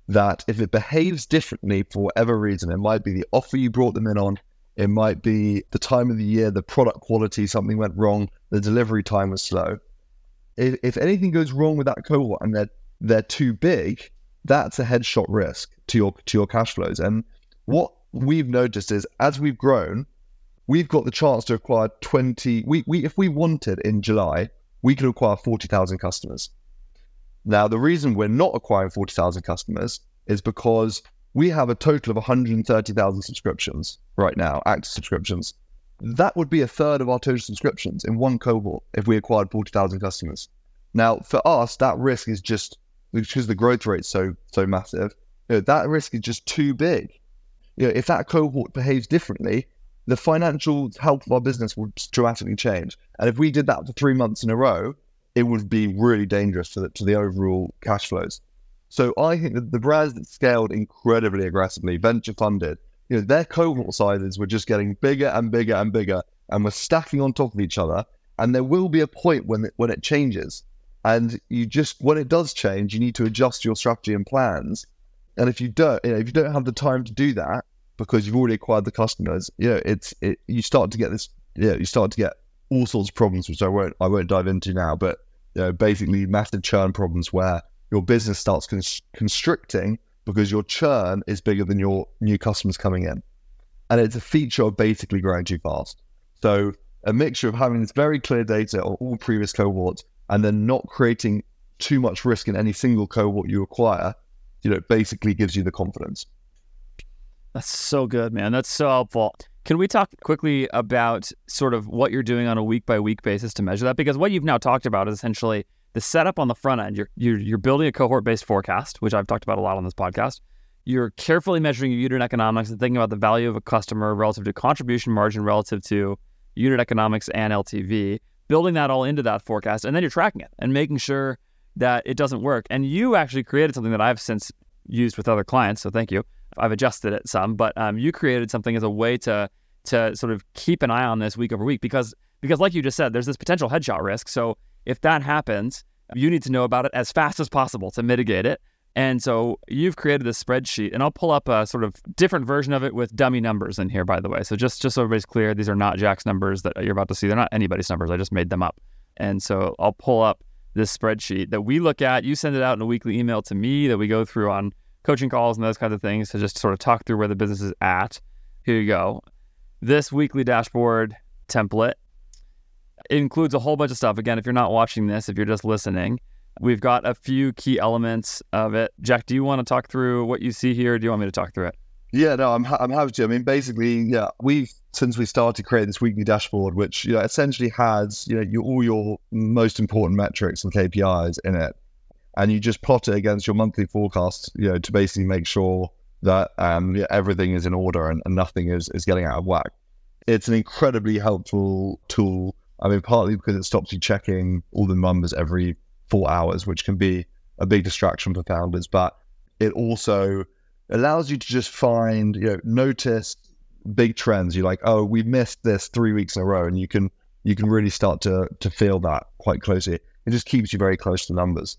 that if it behaves differently for whatever reason, it might be the offer you brought them in on, it might be the time of the year, the product quality, something went wrong, the delivery time was slow. If, if anything goes wrong with that cohort and they're they're too big, that's a headshot risk to your to your cash flows. And what we've noticed is as we've grown, we've got the chance to acquire 20 we, we if we wanted in july we could acquire 40,000 customers. Now the reason we're not acquiring 40,000 customers is because we have a total of 130,000 subscriptions right now active subscriptions. That would be a third of our total subscriptions in one cohort if we acquired 40,000 customers. Now for us that risk is just because the growth rate so so massive you know, that risk is just too big you know, if that cohort behaves differently the financial health of our business would dramatically change. And if we did that for three months in a row, it would be really dangerous to the, to the overall cash flows. So I think that the brands that scaled incredibly aggressively, venture funded, you know, their cohort sizes were just getting bigger and bigger and bigger, and were stacking on top of each other. And there will be a point when it, when it changes, and you just when it does change, you need to adjust your strategy and plans. And if you don't, you know, if you don't have the time to do that, because you've already acquired the customers, you know, it's it, you start to get this, yeah, you start to get all sorts of problems, which I won't I won't dive into now, but you know, basically massive churn problems where your business starts cons- constricting because your churn is bigger than your new customers coming in, and it's a feature of basically growing too fast. So a mixture of having this very clear data on all previous cohorts and then not creating too much risk in any single cohort you acquire, you know, basically gives you the confidence. That's so good, man. That's so helpful. Can we talk quickly about sort of what you're doing on a week by week basis to measure that? Because what you've now talked about is essentially the setup on the front end. You're you're, you're building a cohort based forecast, which I've talked about a lot on this podcast. You're carefully measuring your unit economics and thinking about the value of a customer relative to contribution margin, relative to unit economics and LTV, building that all into that forecast, and then you're tracking it and making sure that it doesn't work. And you actually created something that I've since used with other clients, so thank you. I've adjusted it some, but um, you created something as a way to to sort of keep an eye on this week over week because because like you just said, there's this potential headshot risk. So if that happens, you need to know about it as fast as possible to mitigate it. And so you've created this spreadsheet, and I'll pull up a sort of different version of it with dummy numbers in here, by the way. So just just so everybody's clear, these are not Jack's numbers that you're about to see. They're not anybody's numbers. I just made them up. And so I'll pull up this spreadsheet that we look at. You send it out in a weekly email to me that we go through on coaching calls and those kinds of things to just sort of talk through where the business is at. Here you go. This weekly dashboard template includes a whole bunch of stuff. Again, if you're not watching this, if you're just listening, we've got a few key elements of it. Jack, do you want to talk through what you see here? do you want me to talk through it? Yeah, no, I'm, I'm happy to. I mean, basically, yeah, we've since we started creating this weekly dashboard, which you know essentially has you know your, all your most important metrics and KPIs in it, and you just plot it against your monthly forecast, you know, to basically make sure that um, everything is in order and, and nothing is is getting out of whack. It's an incredibly helpful tool. I mean, partly because it stops you checking all the numbers every four hours, which can be a big distraction for founders, but it also allows you to just find, you know, notice big trends. You're like, oh, we missed this three weeks in a row, and you can you can really start to to feel that quite closely. It just keeps you very close to numbers.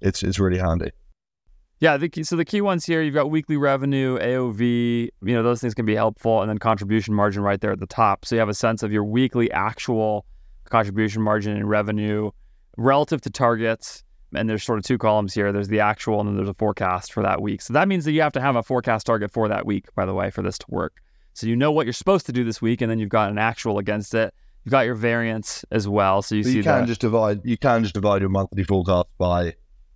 It's it's really handy. Yeah, the key, so the key ones here, you've got weekly revenue, AOV, you know, those things can be helpful, and then contribution margin right there at the top. So you have a sense of your weekly actual contribution margin and revenue relative to targets. And there's sort of two columns here. There's the actual and then there's a forecast for that week. So that means that you have to have a forecast target for that week, by the way, for this to work. So you know what you're supposed to do this week, and then you've got an actual against it. You've got your variance as well. So you you can that. just divide you can just divide your monthly forecast by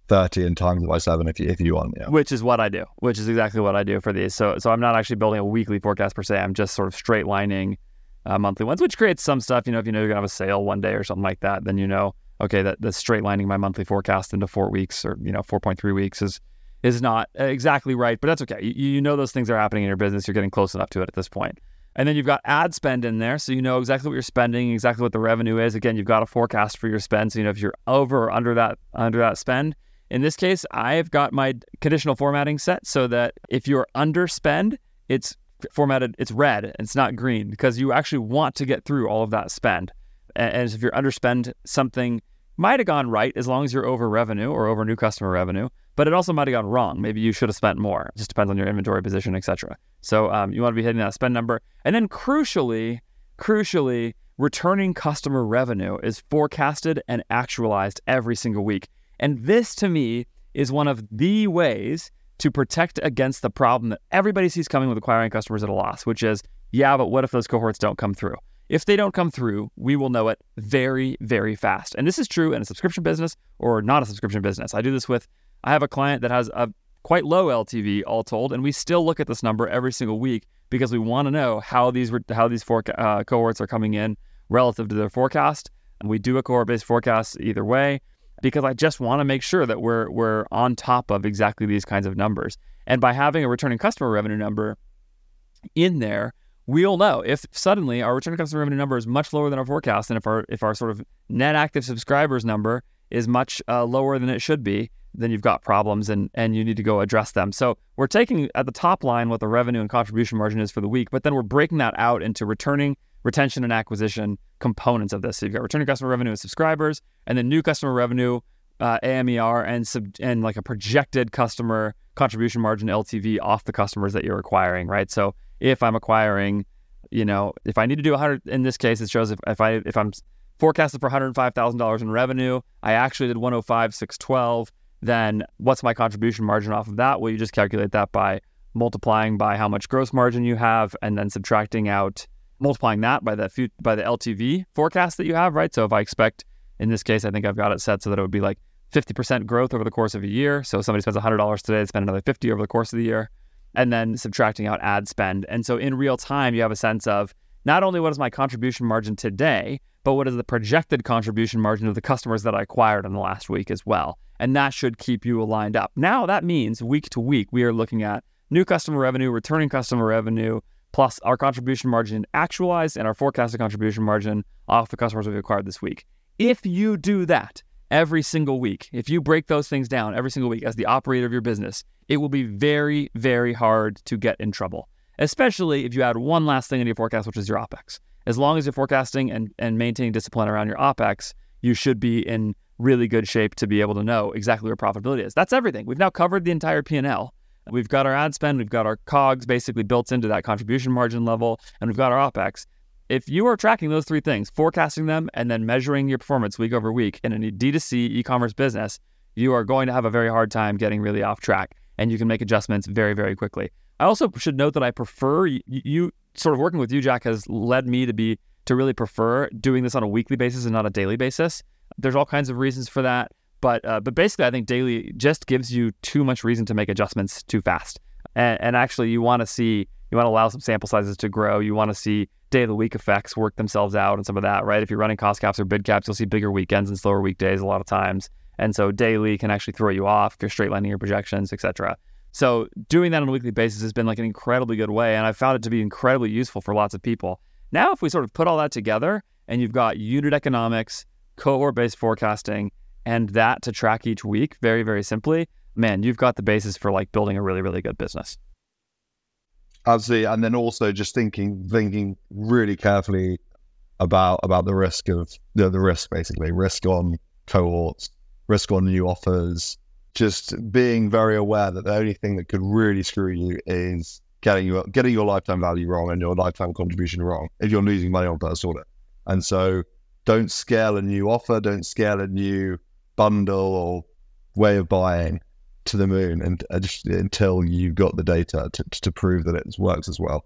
30 and times by seven if you if you want. Yeah. Which is what I do, which is exactly what I do for these. So so I'm not actually building a weekly forecast per se. I'm just sort of straight lining uh, monthly ones, which creates some stuff. You know, if you know you're gonna have a sale one day or something like that, then you know, okay, that the straight lining my monthly forecast into four weeks or you know 4.3 weeks is is not exactly right, but that's okay. You, you know those things are happening in your business. You're getting close enough to it at this point. And then you've got ad spend in there, so you know exactly what you're spending, exactly what the revenue is. Again, you've got a forecast for your spend, so you know if you're over or under that under that spend. In this case, I've got my conditional formatting set so that if you're underspend, it's formatted, it's red, it's not green because you actually want to get through all of that spend. And if you're underspend, something might have gone right as long as you're over revenue or over new customer revenue, but it also might have gone wrong. Maybe you should have spent more. It just depends on your inventory position, etc. So um, you want to be hitting that spend number, and then crucially, crucially, returning customer revenue is forecasted and actualized every single week. And this to me is one of the ways to protect against the problem that everybody sees coming with acquiring customers at a loss, which is, yeah, but what if those cohorts don't come through? If they don't come through, we will know it very, very fast. And this is true in a subscription business or not a subscription business. I do this with, I have a client that has a quite low LTV, all told, and we still look at this number every single week because we want to know how these how these foreca- uh, cohorts are coming in relative to their forecast. And we do a cohort-based forecast either way because I just want to make sure that we're we're on top of exactly these kinds of numbers. And by having a returning customer revenue number in there, we'll know if suddenly our returning customer revenue number is much lower than our forecast, and if our if our sort of net active subscribers number is much uh, lower than it should be, then you've got problems and and you need to go address them. So we're taking at the top line what the revenue and contribution margin is for the week, but then we're breaking that out into returning retention and acquisition components of this. So you've got returning customer revenue and subscribers, and then new customer revenue, uh, AMER, and sub- and like a projected customer contribution margin LTV off the customers that you're acquiring, right? So if I'm acquiring, you know, if I need to do 100 in this case, it shows if, if I if I'm forecasted for $105,000 in revenue, I actually did 105,612, then what's my contribution margin off of that? Well, you just calculate that by multiplying by how much gross margin you have and then subtracting out multiplying that by the by the LTV forecast that you have, right? So if I expect in this case, I think I've got it set so that it would be like 50% growth over the course of a year. So somebody spends $100 today, they spend another 50 over the course of the year. and then subtracting out ad spend. And so in real time, you have a sense of not only what is my contribution margin today, but what is the projected contribution margin of the customers that I acquired in the last week as well. And that should keep you aligned up. Now, that means week to week, we are looking at new customer revenue, returning customer revenue, plus our contribution margin actualized and our forecasted contribution margin off the customers we've acquired this week. If you do that every single week, if you break those things down every single week as the operator of your business, it will be very, very hard to get in trouble, especially if you add one last thing into your forecast, which is your OPEX. As long as you're forecasting and, and maintaining discipline around your OPEX, you should be in really good shape to be able to know exactly where profitability is. That's everything. We've now covered the entire P&L. We've got our ad spend, we've got our COGS basically built into that contribution margin level, and we've got our OPEX. If you are tracking those three things, forecasting them and then measuring your performance week over week in a D2C e commerce business, you are going to have a very hard time getting really off track and you can make adjustments very, very quickly. I also should note that I prefer you, you sort of working with you, Jack, has led me to be to really prefer doing this on a weekly basis and not a daily basis. There's all kinds of reasons for that. But uh, but basically, I think daily just gives you too much reason to make adjustments too fast. And, and actually, you want to see you want to allow some sample sizes to grow. You want to see day of the week effects work themselves out and some of that, right? If you're running cost caps or bid caps, you'll see bigger weekends and slower weekdays a lot of times. And so daily can actually throw you off if you're straight lining your projections, etc. So doing that on a weekly basis has been like an incredibly good way, and I found it to be incredibly useful for lots of people. Now, if we sort of put all that together, and you've got unit economics, cohort-based forecasting, and that to track each week very, very simply, man, you've got the basis for like building a really, really good business. Absolutely. And then also just thinking thinking really carefully about about the risk of the, the risk basically, risk on cohorts, risk on new offers, just being very aware that the only thing that could really screw you is getting your getting your lifetime value wrong and your lifetime contribution wrong if you're losing money on first order. And so don't scale a new offer, don't scale a new bundle or way of buying to the moon and uh, just until you've got the data to, to prove that it works as well.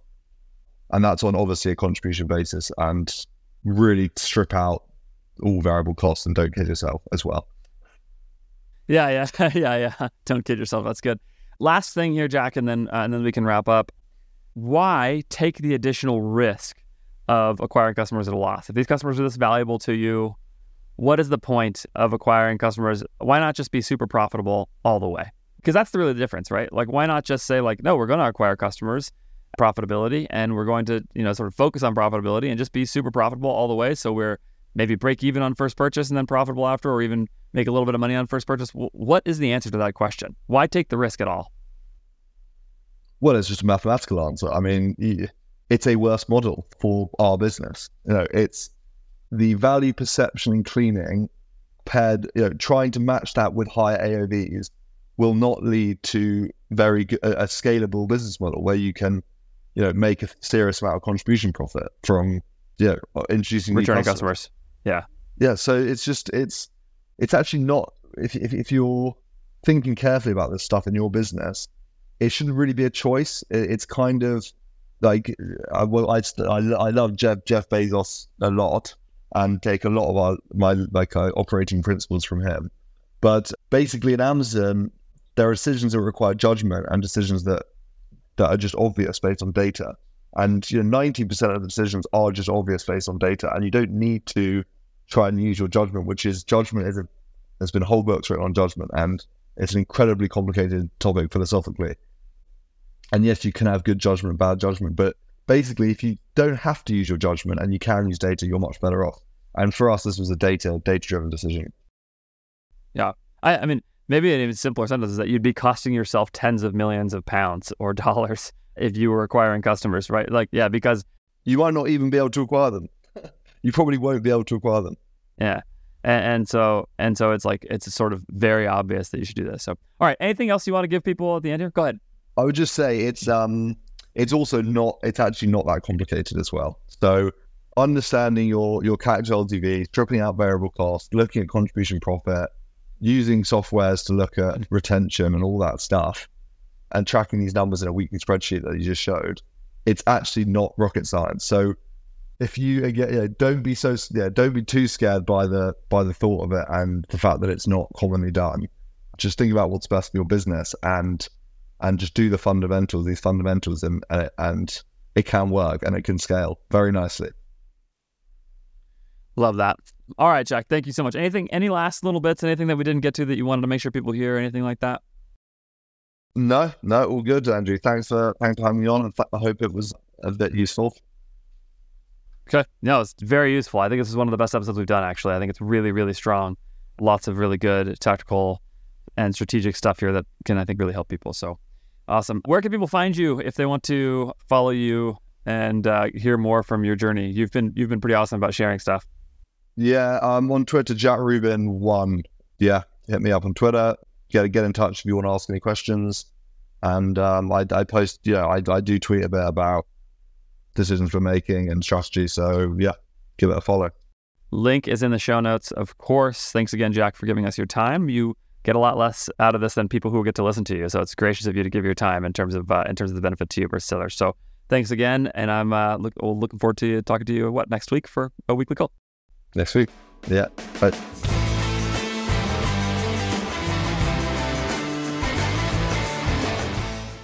And that's on obviously a contribution basis and really strip out all variable costs and don't kid yourself as well. Yeah, yeah, *laughs* yeah, yeah. Don't kid yourself. That's good. Last thing here, Jack, and then uh, and then we can wrap up. Why take the additional risk of acquiring customers at a loss? If these customers are this valuable to you, what is the point of acquiring customers? Why not just be super profitable all the way? Because that's really the difference, right? Like, why not just say like, no, we're going to acquire customers, profitability, and we're going to you know sort of focus on profitability and just be super profitable all the way. So we're maybe break even on first purchase and then profitable after, or even make a little bit of money on first purchase. What is the answer to that question? Why take the risk at all? Well, it's just a mathematical answer. I mean, it's a worse model for our business. You know, it's the value perception in cleaning paired, you know, trying to match that with higher AOVs will not lead to very good, a, a scalable business model where you can, you know, make a serious amount of contribution profit from, you know, introducing returning customers. Yeah. Yeah. So it's just, it's, it's actually not, if, if, if you're thinking carefully about this stuff in your business, it shouldn't really be a choice. It, it's kind of like, I, well, I, I, I love Jeff, Jeff Bezos a lot and take a lot of our my like uh, operating principles from him. But basically, in Amazon, there are decisions that require judgment and decisions that that are just obvious based on data. And you know, ninety percent of the decisions are just obvious based on data, and you don't need to try and use your judgment, which is judgment is a, there's been whole books written on judgment, and it's an incredibly complicated topic philosophically. And yes, you can have good judgment, bad judgment, but basically, if you don't have to use your judgment and you can use data, you're much better off. And for us, this was a data data driven decision. Yeah, I, I mean, maybe an even simpler sentence is that you'd be costing yourself tens of millions of pounds or *laughs* dollars if you were acquiring customers, right? Like, yeah, because you might not even be able to acquire them. *laughs* you probably won't be able to acquire them. Yeah. And, and, so and so it's like it's sort of very obvious that you should do this. So all right, anything else you want to give people at the end here? Go ahead. I would just say it's um it's also not it's actually not that complicated as well. So understanding your your CAC LTV, stripping out variable cost, looking at contribution profit, using softwares to look at retention and all that stuff, and tracking these numbers in a weekly spreadsheet that you just showed, it's actually not rocket science. So if you again, yeah, don't be so yeah, don't be too scared by the by the thought of it and the fact that it's not commonly done. Just think about what's best for your business and and just do the fundamentals, these fundamentals, and and, and it can work and it can scale very nicely. Love that. All right, Jack. Thank you so much. Anything, any last little bits, anything that we didn't get to that you wanted to make sure people hear, anything like that? No, no, all good, Andrew. Thanks for thanks for having me on. In fact, I hope it was a bit useful. Okay. No, it's very useful. I think this is one of the best episodes we've done, actually. I think it's really, really strong. Lots of really good tactical and strategic stuff here that can, I think, really help people. So awesome. Where can people find you if they want to follow you and uh, hear more from your journey? You've been you've been pretty awesome about sharing stuff. Yeah, I'm on Twitter, Jack Rubin one. Yeah, hit me up on Twitter. Get get in touch if you want to ask any questions. And um, I, I post, yeah, I, I do tweet a bit about decisions we're making and strategy. So yeah, give it a follow. Link is in the show notes, of course. Thanks again, Jack, for giving us your time. You get a lot less out of this than people who will get to listen to you. So it's gracious of you to give your time in terms of uh, in terms of the benefit to you versus others. So thanks again, and I'm uh, look, looking forward to talking to you what next week for a weekly call. Next week, yeah. Bye.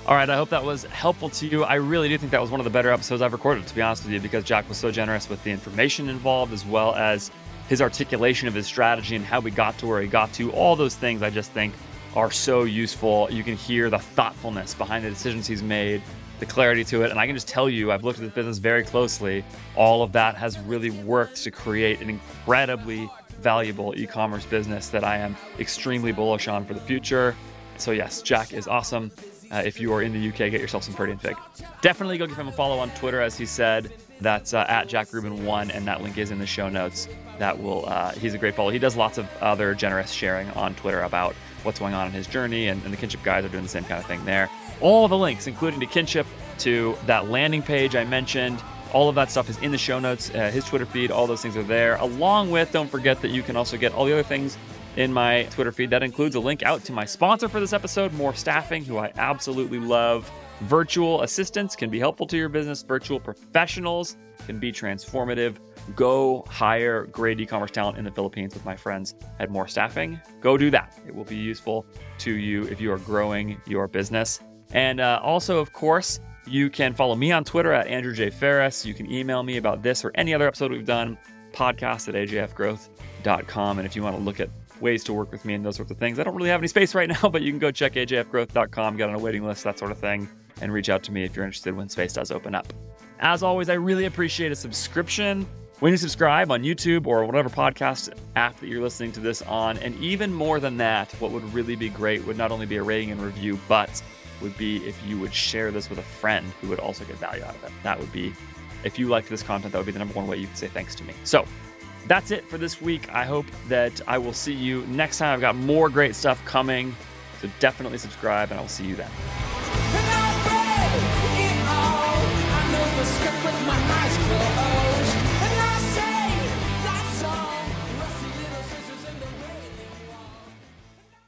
All right, I hope that was helpful to you. I really do think that was one of the better episodes I've recorded, to be honest with you, because Jack was so generous with the information involved as well as his articulation of his strategy and how we got to where he got to. All those things I just think are so useful. You can hear the thoughtfulness behind the decisions he's made, the clarity to it. And I can just tell you, I've looked at this business very closely. All of that has really worked to create an incredibly valuable e commerce business that I am extremely bullish on for the future. So, yes, Jack is awesome. Uh, if you are in the UK, get yourself some Purdy and Figg. Definitely go give him a follow on Twitter, as he said. That's uh, at Jack Rubin one, and that link is in the show notes. That will uh, he's a great follow. He does lots of other generous sharing on Twitter about what's going on in his journey, and, and the Kinship guys are doing the same kind of thing there. All the links, including to Kinship, to that landing page I mentioned, all of that stuff is in the show notes. Uh, his Twitter feed, all those things are there. Along with, don't forget that you can also get all the other things in my Twitter feed. That includes a link out to my sponsor for this episode, More Staffing, who I absolutely love. Virtual assistants can be helpful to your business, virtual professionals can be transformative. Go hire great e commerce talent in the Philippines with my friends at More Staffing. Go do that. It will be useful to you if you are growing your business. And uh, also, of course, you can follow me on Twitter at Andrew J. Faris. You can email me about this or any other episode we've done, podcast at ajfgrowth.com. And if you want to look at ways to work with me and those sorts of things. I don't really have any space right *laughs* now, but you can go check ajfgrowth.com, get on a waiting list, that sort of thing, and reach out to me if you're interested when space does open up. As always, I really appreciate a subscription. When you subscribe on YouTube or whatever podcast app that you're listening to this on, and even more than that, what would really be great would not only be a rating and review, but would be if you would share this with a friend who would also get value out of it. That would be, if you liked this content, that would be the number one way you could say thanks to me. So that's it for this week. I hope that I will see you next time. I've got more great stuff coming. So definitely subscribe, and I'll see you then.